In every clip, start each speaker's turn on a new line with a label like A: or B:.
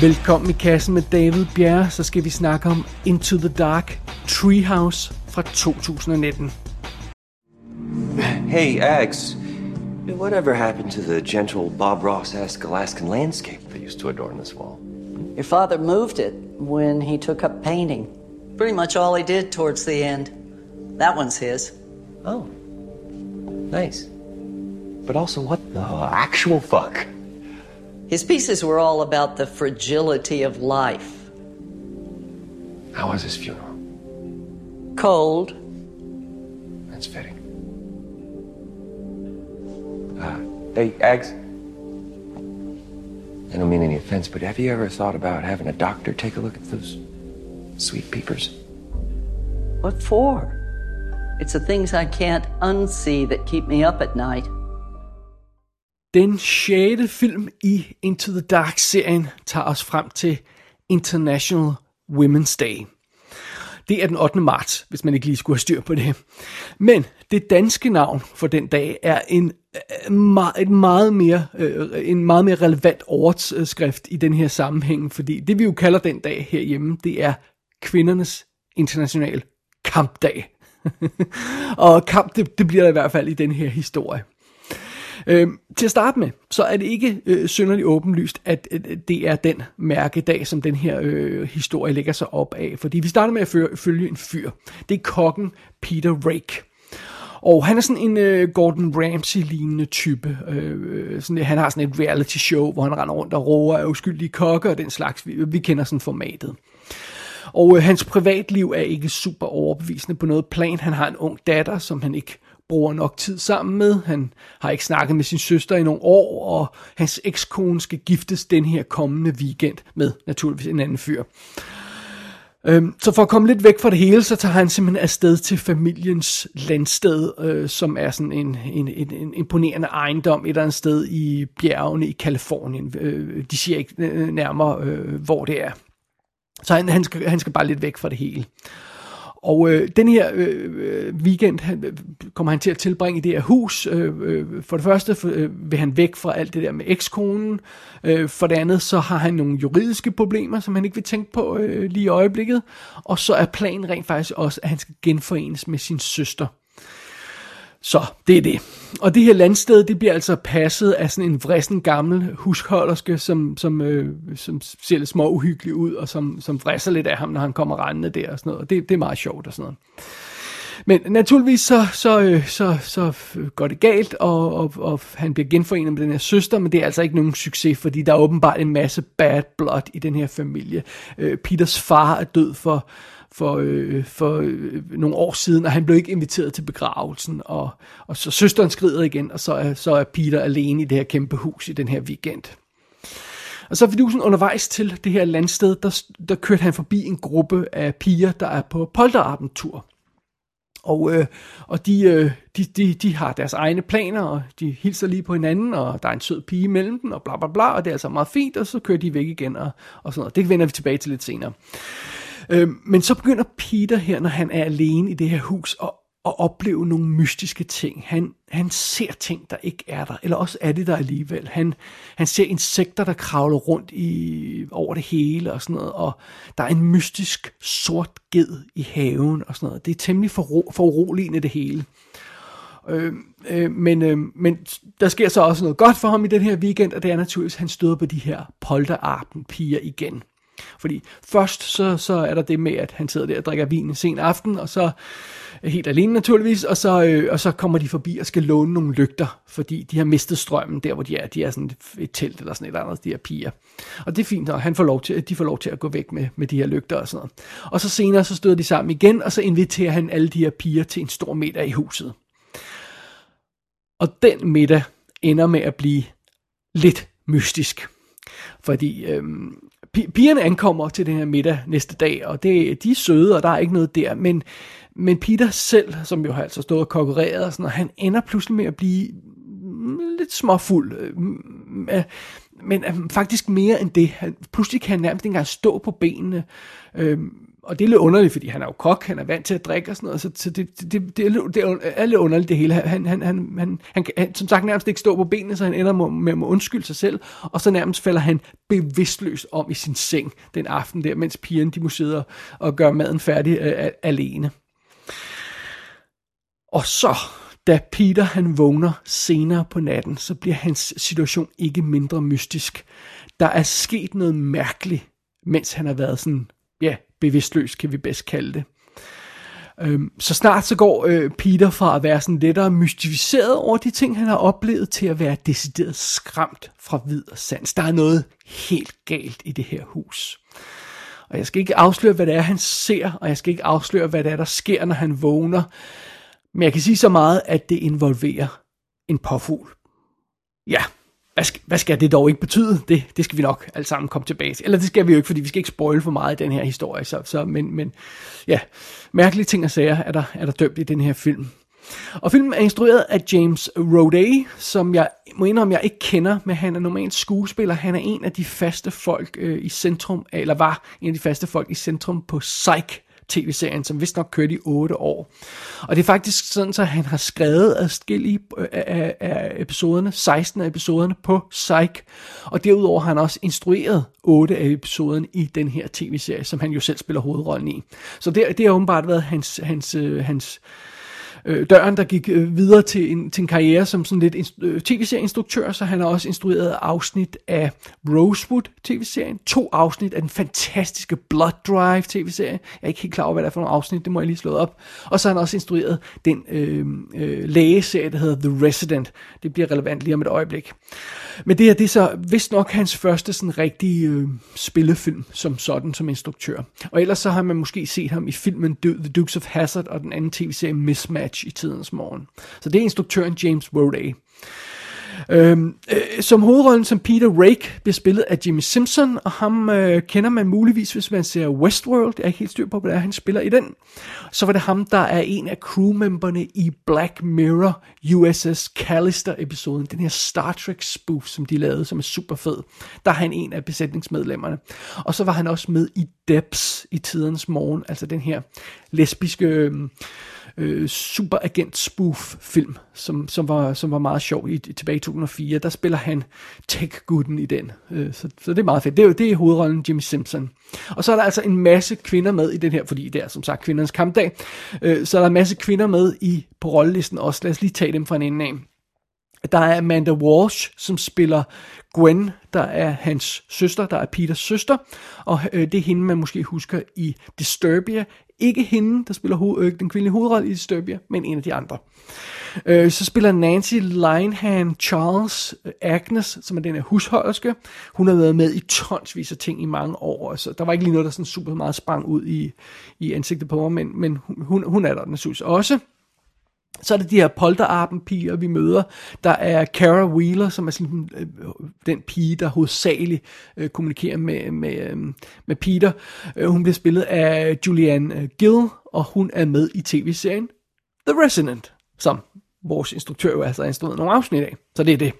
A: Velkommen i kassen med David Bjerre, så skal vi snakke om Into the Dark Treehouse fra 2019.
B: Hey, Ags. Whatever happened to the gentle Bob Ross-esque Alaskan landscape that used to adorn this wall?
C: Your father moved it when he took up painting. Pretty much all he did towards the end. That one's his.
B: Oh. Nice. But also, what the actual fuck?
C: His pieces were all about the fragility of life.
B: How was his funeral?
C: Cold.
B: That's fitting. Uh, hey, Eggs. I don't mean any offense, but have you ever thought about having a doctor take a look at those sweet peepers?
C: What for? It's the things I can't unsee that keep me up at night.
A: Den sjette film i Into the Dark-serien tager os frem til International Women's Day. Det er den 8. marts, hvis man ikke lige skulle have styr på det. Men det danske navn for den dag er en, øh, et meget mere, øh, en meget mere relevant overskrift i den her sammenhæng, fordi det vi jo kalder den dag herhjemme, det er kvindernes internationale kampdag. og kamp, det, det bliver der i hvert fald i den her historie. Øh, til at starte med, så er det ikke øh, synderligt åbenlyst, at øh, det er den mærkedag, som den her øh, historie lægger sig op af. Fordi vi starter med at føre, følge en fyr. Det er kokken Peter Rake. Og han er sådan en øh, Gordon Ramsay-lignende type. Øh, øh sådan, han har sådan et reality show, hvor han render rundt og roer af uskyldige kokke og den slags. Vi, vi kender sådan formatet. Og øh, hans privatliv er ikke super overbevisende på noget plan. Han har en ung datter, som han ikke bruger nok tid sammen med. Han har ikke snakket med sin søster i nogle år, og hans ekskone skal giftes den her kommende weekend med naturligvis en anden fyr. Øhm, så for at komme lidt væk fra det hele, så tager han simpelthen afsted til familiens landsted, øh, som er sådan en, en, en, en imponerende ejendom et eller andet sted i bjergene i Kalifornien. Øh, de siger ikke øh, nærmere, øh, hvor det er. Så han, han, skal, han skal bare lidt væk fra det hele. Og øh, den her øh, øh, weekend han, øh, kommer han til at tilbringe i det her hus. Øh, øh, for det første for, øh, vil han væk fra alt det der med ekskonen. Øh, for det andet så har han nogle juridiske problemer, som han ikke vil tænke på øh, lige i øjeblikket. Og så er planen rent faktisk også, at han skal genforenes med sin søster. Så det er det. Og det her landsted, det bliver altså passet af sådan en vrissen gammel husholderske, som, som, øh, som ser lidt små uhyggelig ud, og som, som vrisser lidt af ham, når han kommer rendende der og sådan noget. Og det, det er meget sjovt og sådan noget. Men naturligvis så, så, øh, så, så går det galt, og, og, og han bliver genforenet med den her søster, men det er altså ikke nogen succes, fordi der er åbenbart en masse bad blood i den her familie. Øh, Peters far er død for for, øh, for øh, nogle år siden, og han blev ikke inviteret til begravelsen, og, og så søsteren skrider igen, og så er, så er Peter alene i det her kæmpe hus i den her weekend. Og så sådan undervejs til det her landsted, der, der kørte han forbi en gruppe af piger, der er på polterabentur. Og, øh, og de, øh, de, de, de har deres egne planer, og de hilser lige på hinanden, og der er en sød pige imellem dem, og bla bla bla, og det er altså meget fint, og så kører de væk igen, og, og sådan noget. Det vender vi tilbage til lidt senere. Øh, men så begynder Peter her, når han er alene i det her hus, at, at opleve nogle mystiske ting. Han, han ser ting, der ikke er der, eller også er det der alligevel. Han, han ser insekter, der kravler rundt i, over det hele og sådan noget, og der er en mystisk sort ged i haven og sådan noget. Det er temmelig for, for uroligende det hele. Øh, øh, men, øh, men der sker så også noget godt for ham i den her weekend, og det er naturligvis, at han støder på de her polterarpen piger igen. Fordi først så, så er der det med, at han sidder der og drikker vin en sen aften, og så øh, helt alene naturligvis, og så, øh, og så kommer de forbi og skal låne nogle lygter, fordi de har mistet strømmen der, hvor de er. De er sådan et telt eller sådan et eller andet, de her piger. Og det er fint, og han får lov til, de får lov til at gå væk med, med de her lygter og sådan noget. Og så senere så støder de sammen igen, og så inviterer han alle de her piger til en stor middag i huset. Og den middag ender med at blive lidt mystisk. Fordi øhm, pigerne ankommer til den her middag næste dag, og det, de er søde, og der er ikke noget der, men, men Peter selv, som jo har altså stået og konkurreret, og sådan, og han ender pludselig med at blive mm, lidt småfuld, mm, men faktisk mere end det. Han, pludselig kan han nærmest ikke engang stå på benene, øh, og det er lidt underligt, fordi han er jo kok, han er vant til at drikke og sådan noget, så, så det, det, det, det, er, det er lidt underligt det hele. Han, han, han, han, han, han, som sagt nærmest ikke stå på benene, så han ender med, med at undskylde sig selv, og så nærmest falder han bevidstløs om i sin seng den aften der, mens pigerne de må sidde og gøre maden færdig øh, alene. Og så, da Peter han vågner senere på natten, så bliver hans situation ikke mindre mystisk. Der er sket noget mærkeligt, mens han har været sådan, ja, bevidstløs kan vi bedst kalde det. Øhm, så snart så går øh, Peter fra at være sådan lettere mystificeret over de ting, han har oplevet, til at være decideret skræmt fra vid og sans. Der er noget helt galt i det her hus. Og jeg skal ikke afsløre, hvad det er, han ser, og jeg skal ikke afsløre, hvad det er, der sker, når han vågner. Men jeg kan sige så meget, at det involverer en påfugl. Ja, hvad skal, hvad skal det dog ikke betyde? Det, det skal vi nok alle sammen komme tilbage til. Eller det skal vi jo ikke, fordi vi skal ikke spoil for meget i den her historie. Så, så, men, men ja, mærkelige ting og sager er der, er der dømt i den her film. Og filmen er instrueret af James Roday, som jeg må indrømme, jeg ikke kender, men han er normalt skuespiller. Han er en af de faste folk øh, i centrum, eller var en af de faste folk i centrum på Psych tv-serien, som vist nok kørte i 8 år. Og det er faktisk sådan, så han har skrevet adskillige øh, af, af episoderne, 16 af episoderne på Psych, og derudover har han også instrueret 8 af episoderne i den her tv-serie, som han jo selv spiller hovedrollen i. Så det, det har åbenbart været hans, hans, øh, hans, hans øh, døren, der gik øh, videre til en, til en karriere som sådan lidt øh, tv-serieinstruktør, så han har også instrueret afsnit af Rosewood tv-serien, to afsnit af den fantastiske Blood Drive tv-serie. Jeg er ikke helt klar over, hvad det er for nogle afsnit, det må jeg lige slå op. Og så har han også instrueret den øh, øh, lægeserie, der hedder The Resident. Det bliver relevant lige om et øjeblik. Men det her, det er så vist nok hans første sådan rigtige øh, spillefilm som sådan, som instruktør. Og ellers så har man måske set ham i filmen The Dukes of Hazzard og den anden tv-serie Mismatch i tidens morgen. Så det er instruktøren James Roday. Øhm, øh, som hovedrollen som Peter Rake bliver spillet af Jimmy Simpson, og ham øh, kender man muligvis, hvis man ser Westworld. Jeg er ikke helt styr på, hvad er, han spiller i den. Så var det ham, der er en af crewmemberne i Black Mirror USS Callister-episoden. Den her Star Trek spoof, som de lavede, som er super fed. Der er han en af besætningsmedlemmerne. Og så var han også med i Debs i tidens morgen, altså den her lesbiske... Øh, øh, superagent spoof film, som, som, var, som var meget sjov i, tilbage i 2004. Der spiller han tech i den, øh, så, så det er meget fedt. Det er, det er hovedrollen Jimmy Simpson. Og så er der altså en masse kvinder med i den her, fordi det er som sagt kvindernes kampdag, øh, så er der en masse kvinder med i på rollelisten også. Lad os lige tage dem fra en ende af. Der er Amanda Walsh, som spiller Gwen, der er hans søster, der er Peters søster, og øh, det er hende, man måske husker i Disturbia. Ikke hende, der spiller ho- øh, den kvindelige hovedrolle i Disturbia, men en af de andre. Øh, så spiller Nancy Linehan Charles øh, Agnes, som er den her husholderske. Hun har været med i tonsvis af ting i mange år, så der var ikke lige noget, der sådan super meget sprang ud i, i ansigtet på mig, men, men hun, hun er der, den også. Så er det de her polterarpen-piger, vi møder. Der er Cara Wheeler, som er sådan, øh, den pige, der hovedsageligt øh, kommunikerer med, med, øh, med Peter. Øh, hun bliver spillet af Julianne øh, Gill, og hun er med i tv-serien The Resident, som vores instruktør jo altså har instrueret nogle afsnit af. Så det er det.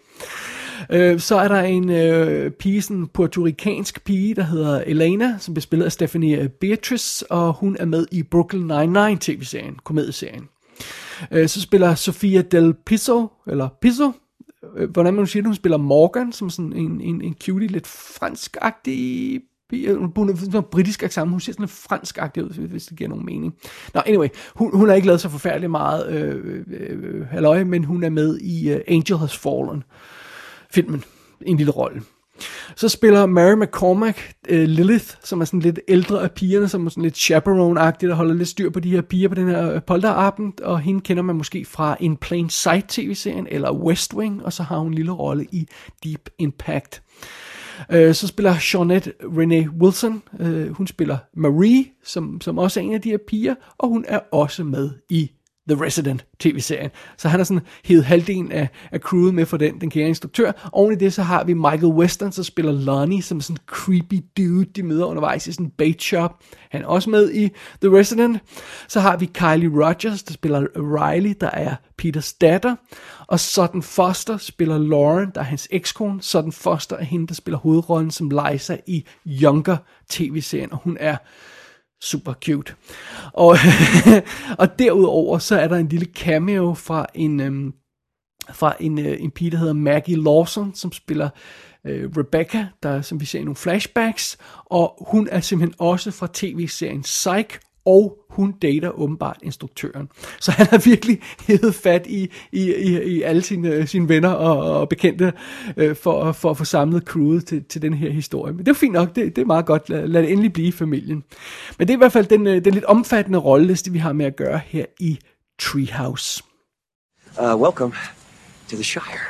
A: Øh, så er der en øh, pige, sådan puertoricansk pige, der hedder Elena, som bliver spillet af Stephanie øh, Beatrice, og hun er med i Brooklyn Nine-Nine tv-serien, komedieserien. Øh, så spiller Sofia Del Piso, eller Piso, øh, hvordan man siger det, hun spiller Morgan, som sådan en, en, en cutie, lidt fransk-agtig hun er britisk eksamen, hun ser sådan lidt fransk-agtig ud, hvis det giver nogen mening. Nå, anyway, hun, hun har ikke lavet så forfærdeligt meget øh, øh, øh halløj, men hun er med i øh, Angel Has Fallen, filmen, en lille rolle. Så spiller Mary McCormack uh, Lilith, som er sådan lidt ældre af pigerne, som er sådan lidt chaperone-agtig, der holder lidt styr på de her piger på den her øh, polterabend, og hende kender man måske fra In Plain Sight tv-serien, eller West Wing, og så har hun en lille rolle i Deep Impact. Uh, så spiller Jeanette Renee Wilson, øh, hun spiller Marie, som, som også er en af de her piger, og hun er også med i The Resident tv-serien. Så han har sådan hævet halvdelen af, af crewet med for den, den kære instruktør. Oven i det, så har vi Michael Western, som spiller Lonnie, som sådan en creepy dude, de møder undervejs i sådan en bait shop. Han er også med i The Resident. Så har vi Kylie Rogers, der spiller Riley, der er Peters datter. Og Sutton Foster spiller Lauren, der er hans ekskone. Sutton Foster er hende, der spiller hovedrollen som Liza i Younger tv-serien, og hun er super cute. Og, og derudover så er der en lille cameo fra en, øhm, fra en, øh, en pige, der hedder Maggie Lawson, som spiller øh, Rebecca, der som vi ser i nogle flashbacks, og hun er simpelthen også fra tv-serien Psych, og hun dater åbenbart instruktøren. Så han har virkelig hævet fat i, i, i, i alle sine, sine venner og, og bekendte øh, for, for at få samlet crewet til, til den her historie. Men det er fint nok, det, det er meget godt, lad, lad det endelig blive i familien. Men det er i hvert fald den, øh, den lidt omfattende rolleliste, vi har med at gøre her i Treehouse.
B: Uh, welcome to the Shire.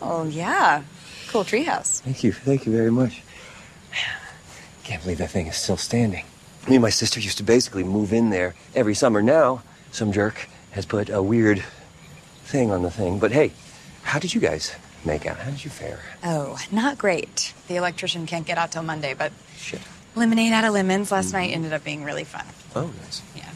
D: Oh, yeah. Cool treehouse.
B: Thank you. Thank you very much. Can't believe that thing is still standing. Me and my sister used to basically move in there every summer. Now, some jerk has put a weird thing on the thing. But hey, how did you guys make out? How did you fare?
D: Oh, not great. The electrician can't get out till Monday, but
B: Shit.
D: lemonade out of lemons last night mm-hmm. ended up being really fun.
B: Oh, nice.
D: Yeah.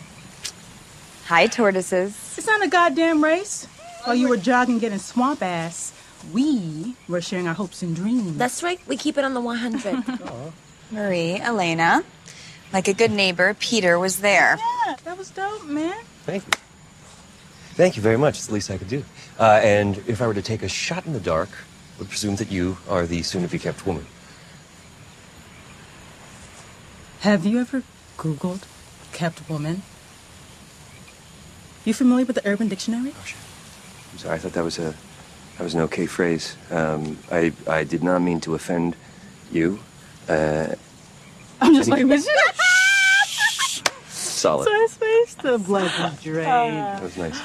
D: Hi, tortoises.
E: It's not a goddamn race. While you were jogging getting swamp ass, we were sharing our hopes and dreams.
F: That's right. We keep it on the 100.
D: Marie, Elena. Like a good neighbor, Peter was there.
E: yeah, that was dope, man.
B: Thank you. Thank you very much. It's the least I could do. Uh, and if I were to take a shot in the dark, I would presume that you are the soon-to-be-kept woman.
E: Have you ever Googled kept woman? You familiar with the Urban Dictionary?
B: Oh, shit. I'm sorry. I thought that was a that was an okay phrase. Um, I I did not mean to offend you. Uh,
E: I'm just like, was you?
B: solid.
E: So his face, the blood was drained.
B: That was nice.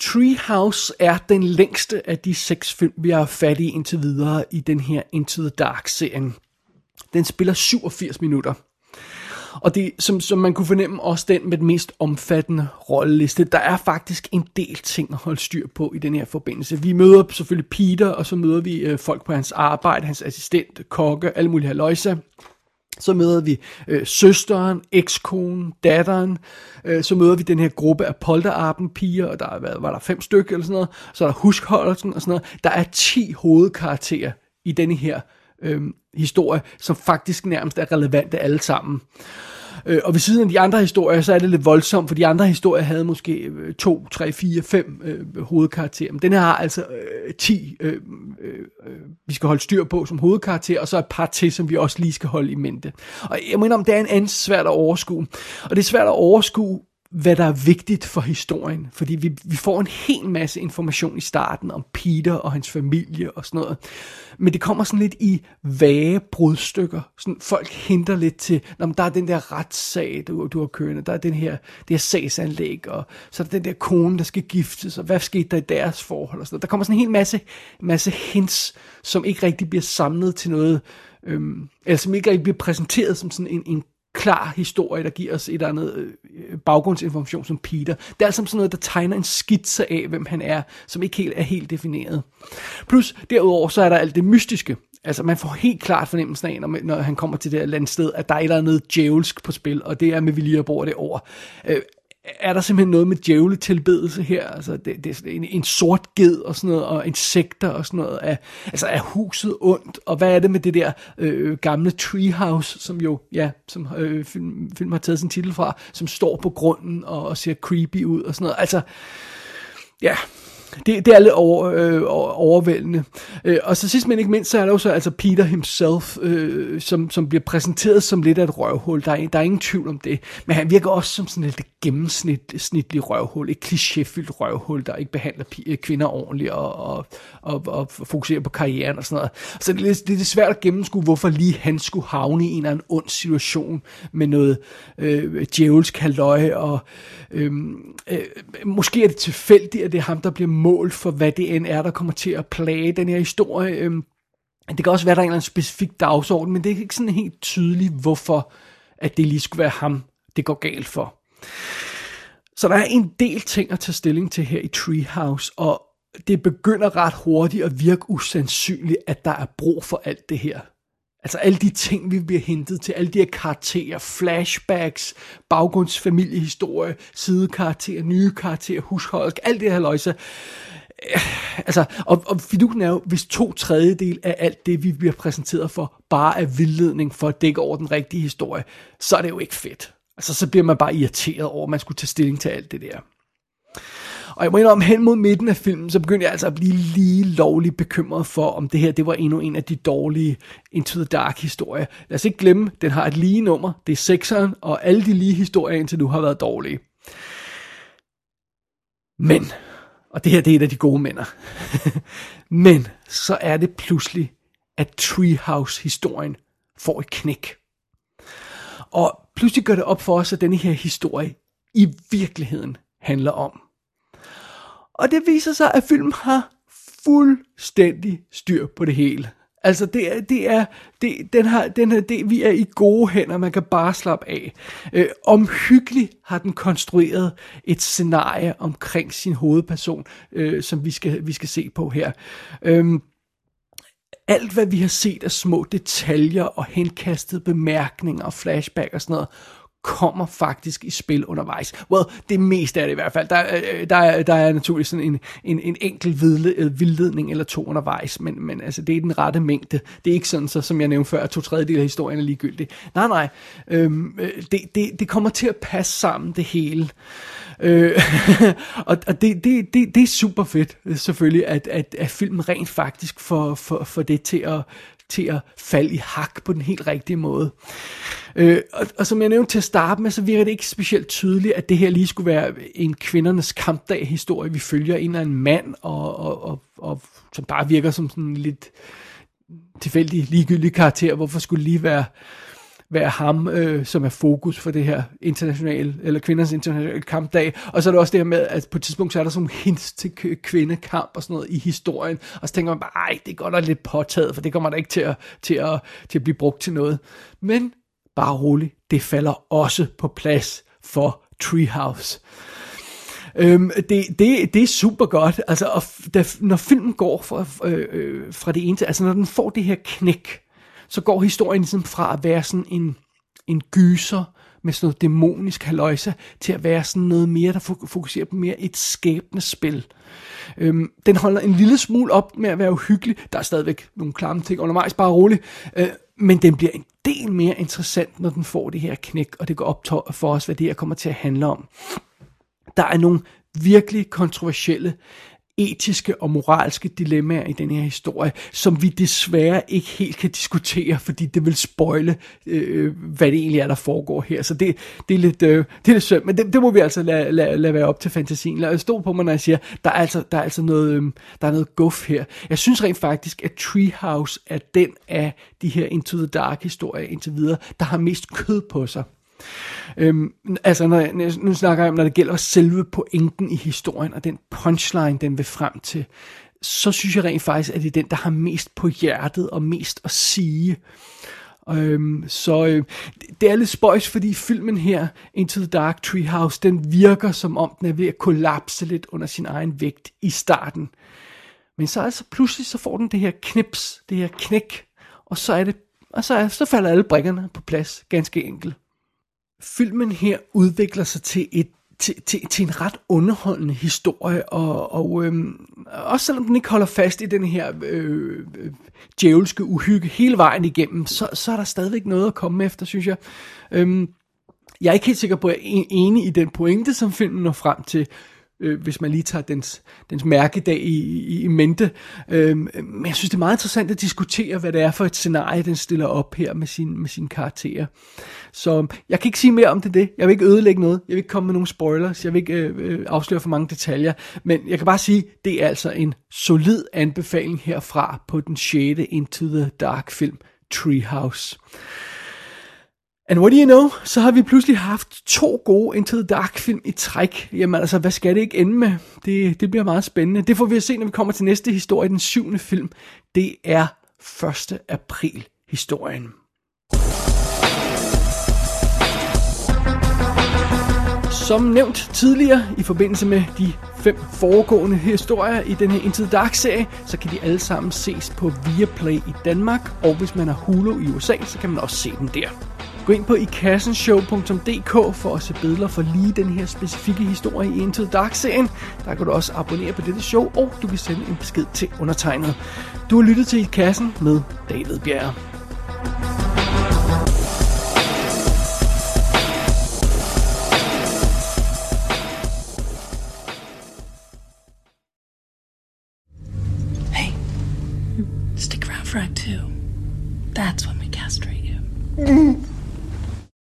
A: Treehouse er den længste af de seks film, vi har fat i indtil videre i den her Into the Dark-serien. Den spiller 87 minutter. Og det som, som man kunne fornemme også den med den mest omfattende rolleliste. Der er faktisk en del ting at holde styr på i den her forbindelse. Vi møder selvfølgelig Peter, og så møder vi øh, folk på hans arbejde, hans assistent, kokke, alle mulige haløjser. Så møder vi øh, søsteren, ekskonen, datteren. Øh, så møder vi den her gruppe af polterappen piger, og der er, hvad, var der fem stykker eller sådan noget. Så er der huskholdelsen og sådan noget. Der er 10 hovedkarakterer i denne her øh, historie, som faktisk nærmest er relevante alle sammen. Øh, Øh, og ved siden af de andre historier, så er det lidt voldsomt, for de andre historier havde måske øh, to, tre, fire, fem øh, hovedkarakterer. Men den her har altså øh, 10, øh, øh, øh, vi skal holde styr på som hovedkarakter, og så et par til, som vi også lige skal holde i mente. Og jeg mener, om det er en anden svært at overskue. Og det er svært at overskue, hvad der er vigtigt for historien. Fordi vi, vi får en hel masse information i starten om Peter og hans familie og sådan noget. Men det kommer sådan lidt i vage brudstykker. Sådan, folk henter lidt til, når der er den der retssag, du, du har kørende, der er den her, det her sagsanlæg, og så er der den der kone, der skal giftes, og hvad skete der i deres forhold og sådan noget. Der kommer sådan en hel masse, masse hints, som ikke rigtig bliver samlet til noget, øhm, eller som ikke rigtig bliver præsenteret som sådan en, en klar historie, der giver os et eller andet øh, baggrundsinformation som Peter. Det er altså sådan noget, der tegner en skitse af, hvem han er, som ikke helt er helt defineret. Plus, derudover så er der alt det mystiske. Altså, man får helt klart fornemmelsen af, når, når han kommer til det her landsted, at der er et eller andet djævelsk på spil, og det er med vilje at bruge det over. Øh, er der simpelthen noget med djævletilbedelse her. Altså, det, det er en, en sort ged og sådan noget, og insekter og sådan noget. Er, altså, er huset ondt? Og hvad er det med det der øh, gamle treehouse, som jo, ja, som øh, film, film har taget sin titel fra, som står på grunden og, og ser creepy ud og sådan noget. Altså, ja, det, det er lidt over, øh, overvældende. Øh, og så sidst men ikke mindst, så er der jo så altså Peter himself, øh, som, som bliver præsenteret som lidt af et røvhul. Der er, der er ingen tvivl om det. Men han virker også som sådan et gennemsnitlig røvhul. Et klichéfyldt røvhul, der ikke behandler øh, kvinder ordentligt og, og, og, og fokuserer på karrieren og sådan noget. Så det er, lidt, det er svært at gennemskue, hvorfor lige han skulle havne i en eller anden ond situation med noget øh, djævelsk halløj. Og øh, øh, måske er det tilfældigt, at det er ham, der bliver mål for, hvad det end er, der kommer til at plage den her historie. Øhm, det kan også være, der er en eller anden specifik dagsorden, men det er ikke sådan helt tydeligt, hvorfor at det lige skulle være ham, det går galt for. Så der er en del ting at tage stilling til her i Treehouse, og det begynder ret hurtigt at virke usandsynligt, at der er brug for alt det her. Altså alle de ting, vi bliver hentet til, alle de her karakterer, flashbacks, baggrundsfamiliehistorie, sidekarakterer, nye karakterer, hushold, alt det her løjse. Øh, altså, og, og fidusen er jo, hvis to tredjedel af alt det, vi bliver præsenteret for, bare er vildledning for at dække over den rigtige historie, så er det jo ikke fedt. Altså, så bliver man bare irriteret over, at man skulle tage stilling til alt det der. Og jeg må indrømme, hen mod midten af filmen, så begyndte jeg altså at blive lige lovligt bekymret for, om det her, det var endnu en af de dårlige Into the Dark historier. Lad os ikke glemme, den har et lige nummer, det er sekseren, og alle de lige historier indtil nu har været dårlige. Men, og det her det er et af de gode mænder, men så er det pludselig, at Treehouse-historien får et knæk. Og pludselig gør det op for os, at denne her historie i virkeligheden handler om. Og det viser sig, at filmen har fuldstændig styr på det hele. Altså, det er, det er, det, den har, den her, det, vi er i gode hænder, man kan bare slappe af. Øh, omhyggeligt har den konstrueret et scenarie omkring sin hovedperson, øh, som vi skal, vi skal se på her. Øh, alt hvad vi har set af små detaljer og henkastede bemærkninger og flashback og sådan noget, kommer faktisk i spil undervejs. Well, det meste af det i hvert fald. Der, øh, øh, der, er, der er naturligvis sådan en, en, en enkelt øh, vildledning eller to undervejs, men, men altså, det er den rette mængde. Det er ikke sådan, så, som jeg nævnte før, at to tredjedel af historien er ligegyldig. Nej, nej. Øhm, det, det, det kommer til at passe sammen, det hele. Øh, og og det, det, det, det er super fedt, selvfølgelig, at, at, at filmen rent faktisk får, får, får det til at, til at falde i hak på den helt rigtige måde. Øh, og, og som jeg nævnte til at starte med, så virker det ikke specielt tydeligt, at det her lige skulle være en kvindernes kampdag-historie. Vi følger en eller anden mand, og, og, og, og som bare virker som sådan en lidt tilfældig, ligegyldig karakter. Hvorfor skulle det lige være være ham, øh, som er fokus for det her internationale, eller kvinders internationale kampdag. Og så er det også det her med, at på et tidspunkt, så er der sådan nogle hints til kvindekamp og sådan noget i historien. Og så tænker man bare, ej, det går da lidt påtaget, for det kommer da ikke til at, til at, til at blive brugt til noget. Men bare rolig, det falder også på plads for Treehouse. Øhm, det, det, det er super godt, altså, og da, når filmen går fra, øh, øh, fra det ene til, altså når den får det her knæk, så går historien ligesom fra at være sådan en, en gyser med sådan noget dæmonisk haløjse, til at være sådan noget mere, der fokuserer på mere et skæbne spil. Øhm, den holder en lille smule op med at være uhyggelig. Der er stadigvæk nogle klamme ting undervejs, bare roligt. Øh, men den bliver en del mere interessant, når den får det her knæk, og det går op for os, hvad det her kommer til at handle om. Der er nogle virkelig kontroversielle etiske og moralske dilemmaer i den her historie, som vi desværre ikke helt kan diskutere, fordi det vil spoile, øh, hvad det egentlig er, der foregår her. Så det, det er lidt, øh, det er lidt synd, men det, det må vi altså lade, lade, lade være op til fantasien. Lad os stå på mig, når jeg siger, der er altså, der er altså noget, øh, der er noget guf her. Jeg synes rent faktisk, at Treehouse er den af de her Into the Dark historier indtil videre, der har mest kød på sig. Øhm, altså, når jeg, nu snakker jeg om, når det gælder selve pointen i historien, og den punchline, den vil frem til, så synes jeg rent faktisk, at det er den, der har mest på hjertet og mest at sige. Øhm, så øh, det er lidt spøjs, fordi filmen her, Into the Dark Treehouse, den virker som om, den er ved at kollapse lidt under sin egen vægt i starten. Men så altså pludselig, så får den det her knips, det her knæk, og så er det, og så, er, så falder alle brikkerne på plads, ganske enkelt filmen her udvikler sig til et til, til, til en ret underholdende historie, og, og øhm, også selvom den ikke holder fast i den her øh, øh, djævelske uhygge hele vejen igennem, så, så er der stadigvæk noget at komme efter, synes jeg. Øhm, jeg er ikke helt sikker på, at jeg er enig i den pointe, som filmen når frem til, øh, hvis man lige tager dens, dens mærkedag i, i, i mente. Øh, men jeg synes, det er meget interessant at diskutere, hvad det er for et scenarie, den stiller op her med, sin, med sine karakterer. Så jeg kan ikke sige mere om det, det. Jeg vil ikke ødelægge noget. Jeg vil ikke komme med nogen spoilers. Jeg vil ikke øh, øh afsløre for mange detaljer. Men jeg kan bare sige, det er altså en solid anbefaling herfra på den 6. Into the Dark film, Treehouse. And what do you know? Så har vi pludselig haft to gode Into the Dark film i træk. Jamen altså, hvad skal det ikke ende med? Det, det bliver meget spændende. Det får vi at se, når vi kommer til næste historie, den syvende film. Det er 1. april historien. Som nævnt tidligere i forbindelse med de fem foregående historier i den her Into the Dark-serie, så kan de alle sammen ses på Viaplay i Danmark, og hvis man har Hulu i USA, så kan man også se dem der. Gå ind på ikassenshow.dk for at se billeder for lige den her specifikke historie i Into the Dark-serien. Der kan du også abonnere på dette show, og du kan sende en besked til undertegnet. Du har lyttet til I Kassen med David Bjerg.